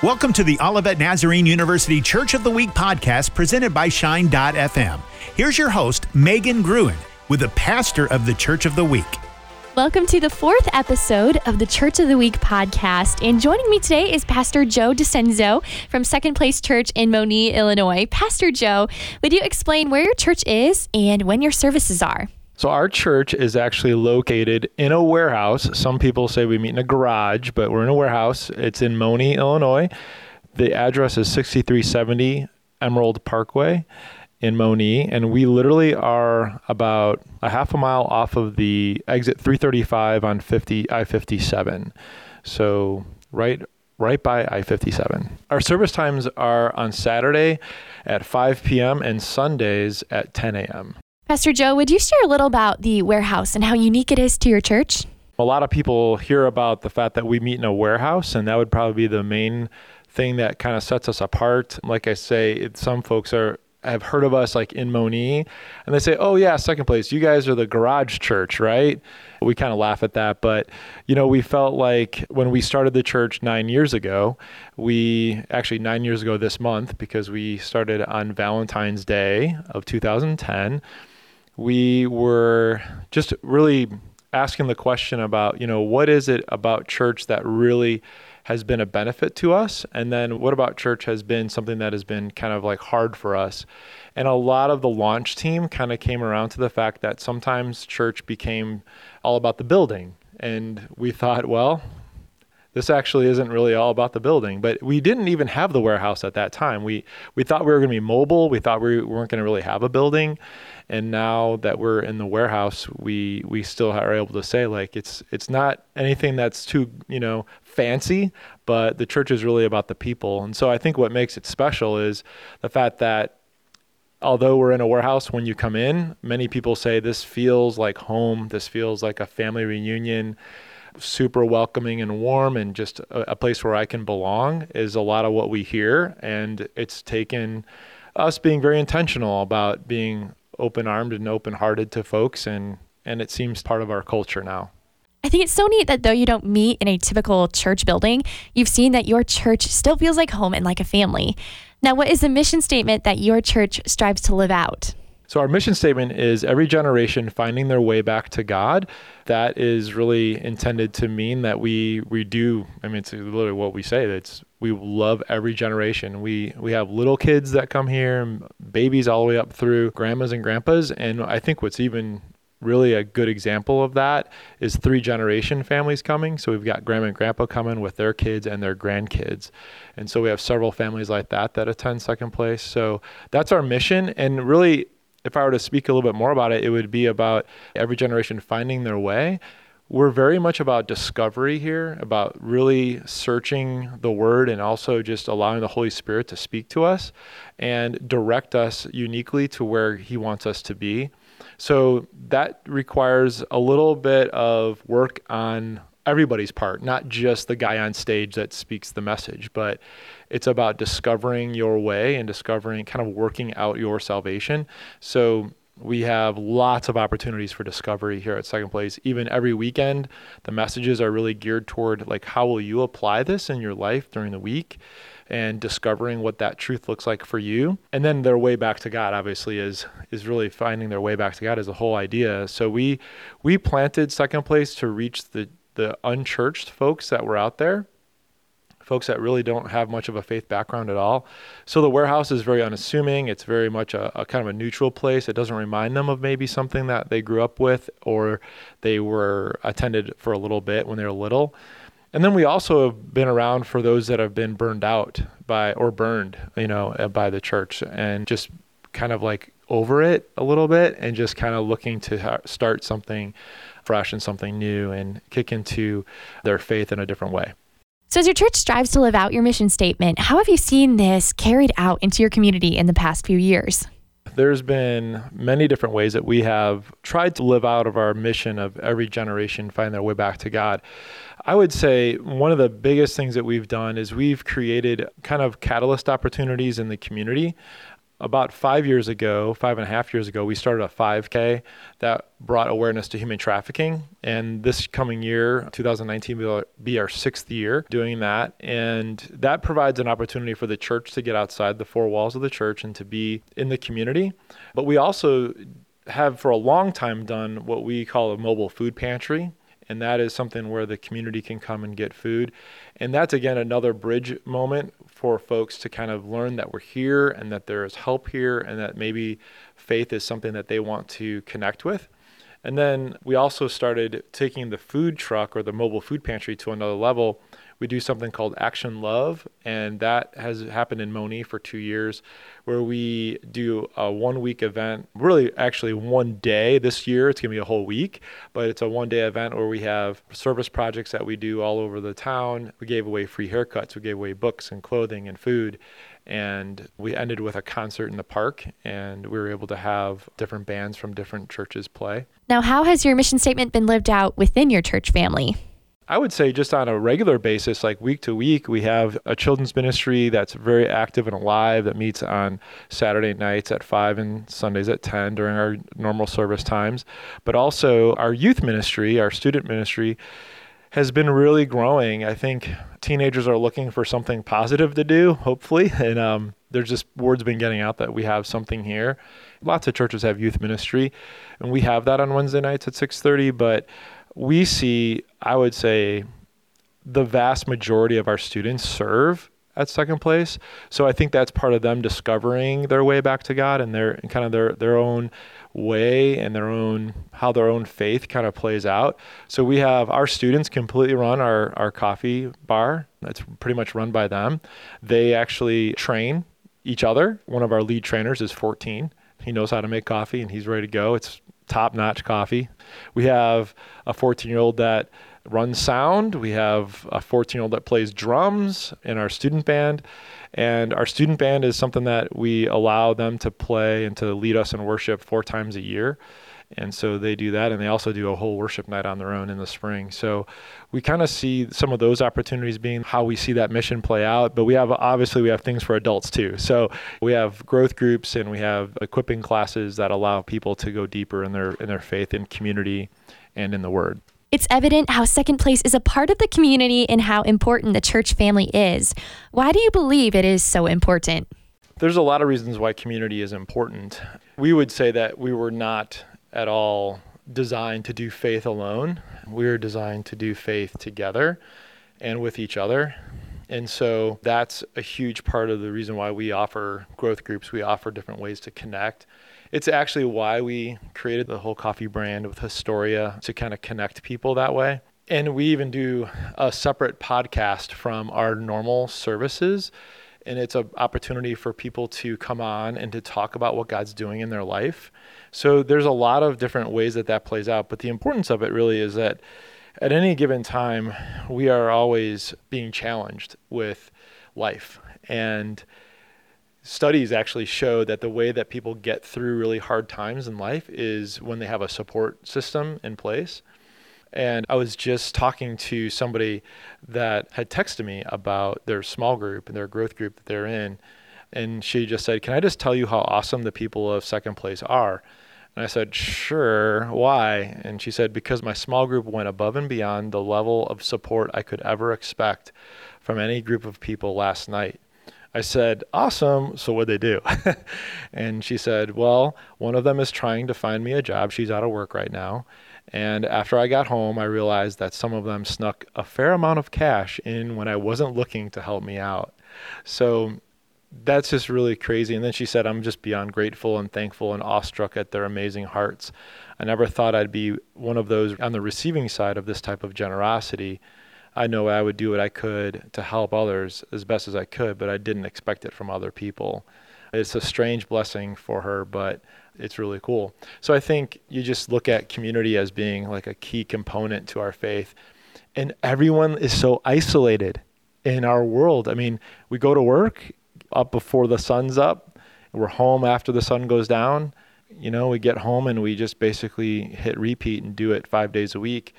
Welcome to the Olivet Nazarene University Church of the Week podcast presented by Shine.fm. Here's your host, Megan Gruen, with the pastor of the Church of the Week. Welcome to the fourth episode of the Church of the Week podcast. And joining me today is Pastor Joe DeCenzo from Second Place Church in Monee, Illinois. Pastor Joe, would you explain where your church is and when your services are? So our church is actually located in a warehouse. Some people say we meet in a garage, but we're in a warehouse. It's in Monee, Illinois. The address is 6370 Emerald Parkway in Monee, and we literally are about a half a mile off of the exit 335 on 50 I-57. So right right by I-57. Our service times are on Saturday at 5 p.m. and Sundays at 10 a.m. Pastor Joe, would you share a little about the warehouse and how unique it is to your church? A lot of people hear about the fact that we meet in a warehouse, and that would probably be the main thing that kind of sets us apart. Like I say, it, some folks are have heard of us like in Monee, and they say, "Oh yeah, second place. You guys are the garage church, right?" We kind of laugh at that, but you know, we felt like when we started the church nine years ago, we actually nine years ago this month because we started on Valentine's Day of 2010 we were just really asking the question about, you know, what is it about church that really has been a benefit to us? And then what about church has been something that has been kind of like hard for us? And a lot of the launch team kind of came around to the fact that sometimes church became all about the building. And we thought, well, this actually isn't really all about the building. But we didn't even have the warehouse at that time. We we thought we were going to be mobile. We thought we weren't going to really have a building and now that we're in the warehouse we we still are able to say like it's it's not anything that's too you know fancy but the church is really about the people and so i think what makes it special is the fact that although we're in a warehouse when you come in many people say this feels like home this feels like a family reunion super welcoming and warm and just a, a place where i can belong is a lot of what we hear and it's taken us being very intentional about being open armed and open hearted to folks, and and it seems part of our culture now. I think it's so neat that though you don't meet in a typical church building, you've seen that your church still feels like home and like a family. Now, what is the mission statement that your church strives to live out? So, our mission statement is every generation finding their way back to God. That is really intended to mean that we we do. I mean, it's literally what we say. It's we love every generation. We we have little kids that come here, babies all the way up through grandmas and grandpas. And I think what's even really a good example of that is three generation families coming. So we've got grandma and grandpa coming with their kids and their grandkids. And so we have several families like that that attend second place. So that's our mission. And really, if I were to speak a little bit more about it, it would be about every generation finding their way. We're very much about discovery here, about really searching the word and also just allowing the Holy Spirit to speak to us and direct us uniquely to where He wants us to be. So that requires a little bit of work on everybody's part, not just the guy on stage that speaks the message, but it's about discovering your way and discovering, kind of working out your salvation. So we have lots of opportunities for discovery here at Second Place. Even every weekend, the messages are really geared toward like how will you apply this in your life during the week and discovering what that truth looks like for you. And then their way back to God obviously is is really finding their way back to God is the whole idea. So we we planted Second Place to reach the the unchurched folks that were out there folks that really don't have much of a faith background at all. So the warehouse is very unassuming. It's very much a, a, kind of a neutral place. It doesn't remind them of maybe something that they grew up with or they were attended for a little bit when they were little. And then we also have been around for those that have been burned out by or burned, you know, by the church and just kind of like over it a little bit and just kind of looking to start something fresh and something new and kick into their faith in a different way. So, as your church strives to live out your mission statement, how have you seen this carried out into your community in the past few years? There's been many different ways that we have tried to live out of our mission of every generation find their way back to God. I would say one of the biggest things that we've done is we've created kind of catalyst opportunities in the community about five years ago, five and a half years ago, we started a 5K that brought awareness to human trafficking. And this coming year, 2019, will be our sixth year doing that. And that provides an opportunity for the church to get outside the four walls of the church and to be in the community. But we also have for a long time done what we call a mobile food pantry and that is something where the community can come and get food. And that's again another bridge moment for folks to kind of learn that we're here and that there is help here and that maybe faith is something that they want to connect with. And then we also started taking the food truck or the mobile food pantry to another level we do something called Action Love, and that has happened in Monee for two years, where we do a one week event, really actually one day this year. It's going to be a whole week, but it's a one day event where we have service projects that we do all over the town. We gave away free haircuts, we gave away books and clothing and food. And we ended with a concert in the park, and we were able to have different bands from different churches play. Now, how has your mission statement been lived out within your church family? I would say just on a regular basis, like week to week, we have a children's ministry that's very active and alive that meets on Saturday nights at 5 and Sundays at 10 during our normal service times. But also our youth ministry, our student ministry, has been really growing. I think teenagers are looking for something positive to do, hopefully. And um, there's just words been getting out that we have something here. Lots of churches have youth ministry, and we have that on Wednesday nights at 6:30. But we see, I would say, the vast majority of our students serve at second place. So I think that's part of them discovering their way back to God and their kind of their their own way and their own how their own faith kind of plays out. So we have our students completely run our our coffee bar. That's pretty much run by them. They actually train each other. One of our lead trainers is 14. He knows how to make coffee and he's ready to go. It's top notch coffee. We have a 14 year old that runs sound. We have a 14 year old that plays drums in our student band. And our student band is something that we allow them to play and to lead us in worship four times a year. And so they do that, and they also do a whole worship night on their own in the spring. So we kind of see some of those opportunities being how we see that mission play out. But we have obviously we have things for adults too. So we have growth groups and we have equipping classes that allow people to go deeper in their in their faith in community and in the Word. It's evident how Second Place is a part of the community and how important the church family is. Why do you believe it is so important? There's a lot of reasons why community is important. We would say that we were not at all designed to do faith alone. We are designed to do faith together and with each other. And so that's a huge part of the reason why we offer growth groups. We offer different ways to connect. It's actually why we created the whole coffee brand with Historia to kind of connect people that way. And we even do a separate podcast from our normal services. And it's an opportunity for people to come on and to talk about what God's doing in their life so there's a lot of different ways that that plays out. But the importance of it really is that at any given time, we are always being challenged with life. And studies actually show that the way that people get through really hard times in life is when they have a support system in place. And I was just talking to somebody that had texted me about their small group and their growth group that they're in. And she just said, Can I just tell you how awesome the people of Second Place are? And I said, Sure, why? And she said, Because my small group went above and beyond the level of support I could ever expect from any group of people last night. I said, Awesome. So what'd they do? and she said, Well, one of them is trying to find me a job. She's out of work right now. And after I got home, I realized that some of them snuck a fair amount of cash in when I wasn't looking to help me out. So that's just really crazy. And then she said, I'm just beyond grateful and thankful and awestruck at their amazing hearts. I never thought I'd be one of those on the receiving side of this type of generosity. I know I would do what I could to help others as best as I could, but I didn't expect it from other people. It's a strange blessing for her, but it's really cool. So I think you just look at community as being like a key component to our faith. And everyone is so isolated in our world. I mean, we go to work up before the sun's up. We're home after the sun goes down. You know, we get home and we just basically hit repeat and do it five days a week.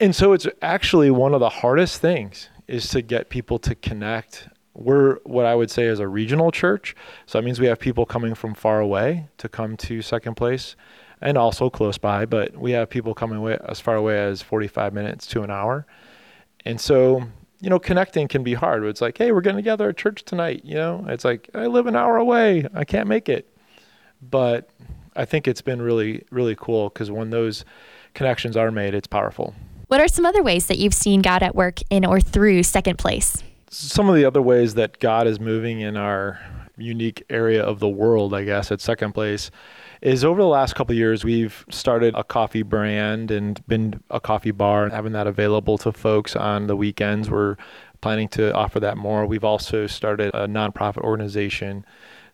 And so it's actually one of the hardest things is to get people to connect we're what I would say is a regional church. So that means we have people coming from far away to come to second place and also close by, but we have people coming away as far away as 45 minutes to an hour. And so, you know, connecting can be hard. It's like, hey, we're getting together at church tonight. You know, it's like, I live an hour away. I can't make it. But I think it's been really, really cool because when those connections are made, it's powerful. What are some other ways that you've seen God at work in or through second place? Some of the other ways that God is moving in our unique area of the world, I guess, at second place is over the last couple years we've started a coffee brand and been a coffee bar and having that available to folks on the weekends. We're planning to offer that more. We've also started a nonprofit organization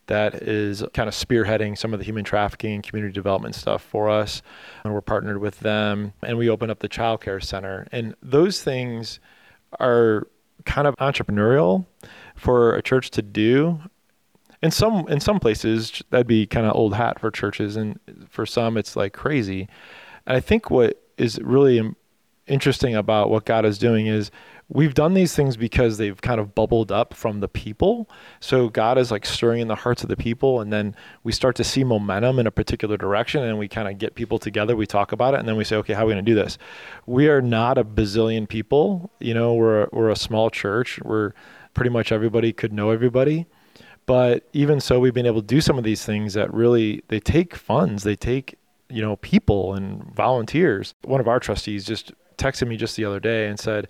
that is kind of spearheading some of the human trafficking and community development stuff for us. And we're partnered with them and we opened up the child care center. And those things are kind of entrepreneurial for a church to do. In some in some places that'd be kind of old hat for churches and for some it's like crazy. And i think what is really interesting about what god is doing is we've done these things because they've kind of bubbled up from the people. So god is like stirring in the hearts of the people and then we start to see momentum in a particular direction and we kind of get people together we talk about it and then we say okay how are we going to do this? We are not a bazillion people. You know we're we're a small church. We're pretty much everybody could know everybody. But even so, we've been able to do some of these things that really they take funds, they take you know people and volunteers. One of our trustees just texted me just the other day and said,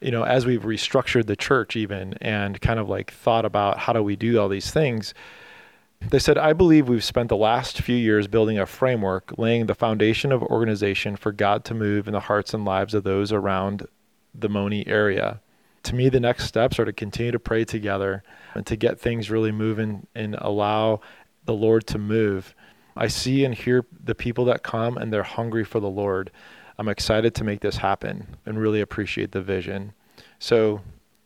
you know, as we've restructured the church even and kind of like thought about how do we do all these things, they said, I believe we've spent the last few years building a framework, laying the foundation of organization for God to move in the hearts and lives of those around the Monee area to me, the next steps are to continue to pray together and to get things really moving and allow the Lord to move. I see and hear the people that come and they're hungry for the Lord. I'm excited to make this happen and really appreciate the vision. So,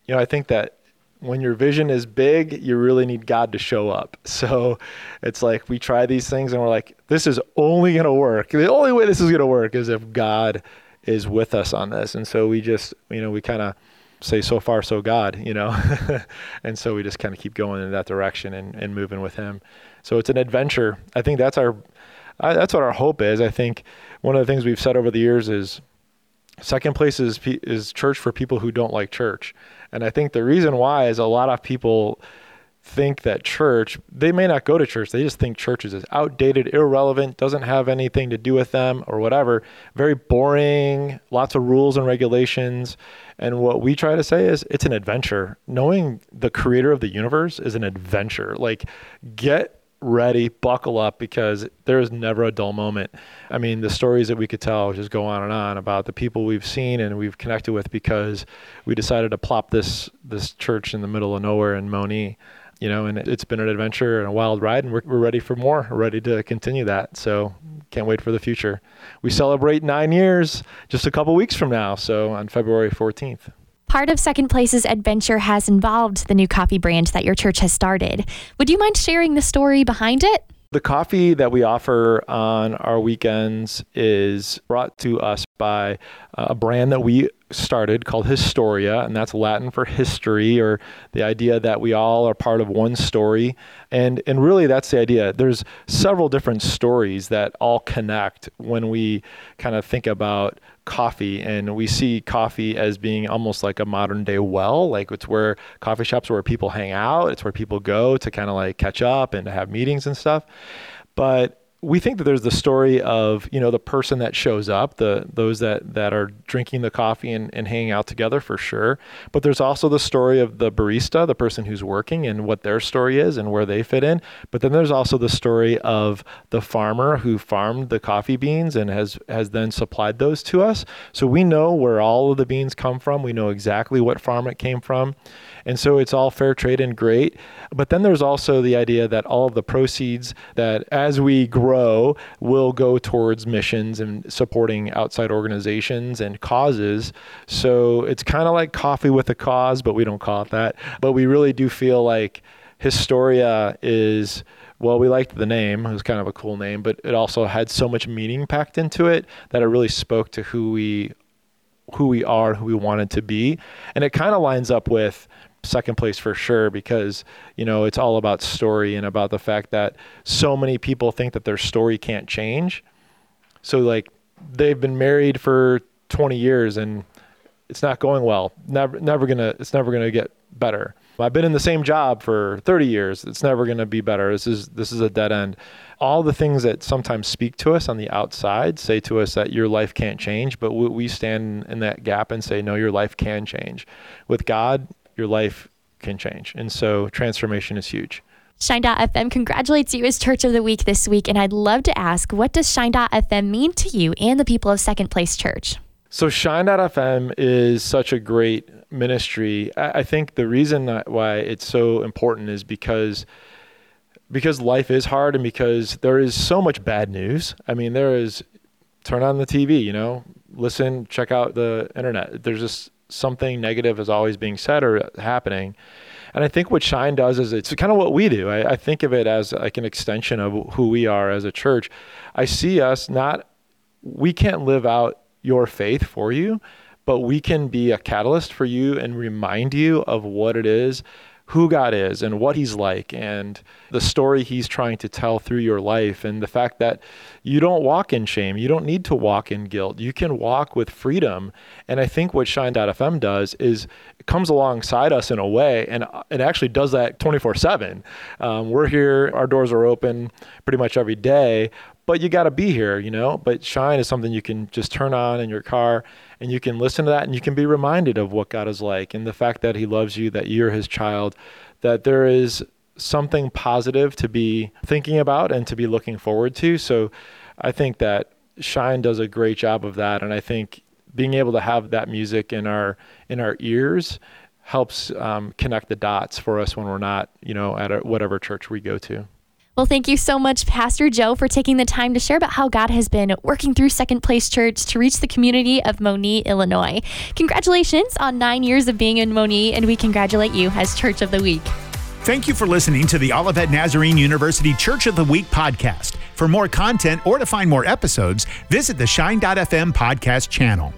you know, I think that when your vision is big, you really need God to show up. So it's like we try these things and we're like, this is only going to work. The only way this is going to work is if God is with us on this. And so we just, you know, we kind of say so far so God, you know. and so we just kind of keep going in that direction and, and moving with him. So it's an adventure. I think that's our I, that's what our hope is. I think one of the things we've said over the years is second place is is church for people who don't like church. And I think the reason why is a lot of people think that church, they may not go to church. They just think church is outdated, irrelevant, doesn't have anything to do with them or whatever. Very boring, lots of rules and regulations. And what we try to say is it's an adventure. Knowing the creator of the universe is an adventure. Like, get ready, buckle up because there is never a dull moment. I mean, the stories that we could tell just go on and on about the people we've seen and we've connected with because we decided to plop this this church in the middle of nowhere in Monee you know, and it's been an adventure and a wild ride, and we're, we're ready for more, we're ready to continue that. So can't wait for the future. We celebrate nine years just a couple weeks from now, so on February 14th. Part of Second Place's adventure has involved the new coffee brand that your church has started. Would you mind sharing the story behind it? The coffee that we offer on our weekends is brought to us by uh, a brand that we started called Historia, and that's Latin for history, or the idea that we all are part of one story. And, and really, that's the idea. There's several different stories that all connect when we kind of think about coffee and we see coffee as being almost like a modern day well like it's where coffee shops are where people hang out it's where people go to kind of like catch up and to have meetings and stuff but we think that there's the story of you know the person that shows up the those that that are drinking the coffee and, and hanging out together for sure. But there's also the story of the barista the person who's working and what their story is and where they fit in. But then there's also the story of the farmer who farmed the coffee beans and has has then supplied those to us. So we know where all of the beans come from. We know exactly what farm it came from. And so it's all fair trade and great. But then there's also the idea that all of the proceeds that as we grow will go towards missions and supporting outside organizations and causes. So it's kind of like coffee with a cause, but we don't call it that. But we really do feel like Historia is well, we liked the name. It was kind of a cool name, but it also had so much meaning packed into it that it really spoke to who we who we are, who we wanted to be. And it kind of lines up with second place for sure because you know it's all about story and about the fact that so many people think that their story can't change. So like they've been married for 20 years and it's not going well. Never never gonna it's never gonna get better. I've been in the same job for 30 years. It's never gonna be better. This is this is a dead end. All the things that sometimes speak to us on the outside say to us that your life can't change but we stand in that gap and say no your life can change. With god your life can change. And so transformation is huge. Shine.fm congratulates you as Church of the Week this week. And I'd love to ask, what does Shine.fm mean to you and the people of Second Place Church? So, Shine.fm is such a great ministry. I think the reason why it's so important is because because life is hard and because there is so much bad news. I mean, there is turn on the TV, you know, listen, check out the internet. There's just something negative is always being said or happening. And I think what Shine does is it's kind of what we do. I, I, think of it as like an extension of who we are as a church. I see us not, we can't live out your faith for you, but we can be a catalyst for you and remind you of what it is who God is and what He's like and the story He's trying to tell through your life and the fact that you don't walk in shame. You don't need to walk in guilt. You can walk with freedom. And I think what Shine.fm does is it comes alongside us in a way and it actually does that 24 um, 7. We're here, our doors are open pretty much every day, but you got to be here, you know. But Shine is something you can just turn on in your car and you can listen to that and you can be reminded of what God is like and the fact that He loves you, that you're His child, that there is something positive to be thinking about and to be looking forward to. So I think that Shine does a great job of that, and I think being able to have that music in our in our ears helps um, connect the dots for us when we're not, you know, at a, whatever church we go to. Well, thank you so much, Pastor Joe, for taking the time to share about how God has been working through Second Place Church to reach the community of Monee, Illinois. Congratulations on nine years of being in Monee, and we congratulate you as Church of the Week. Thank you for listening to the Olivet Nazarene University Church of the Week podcast. For more content or to find more episodes, visit the Shine.fm podcast channel.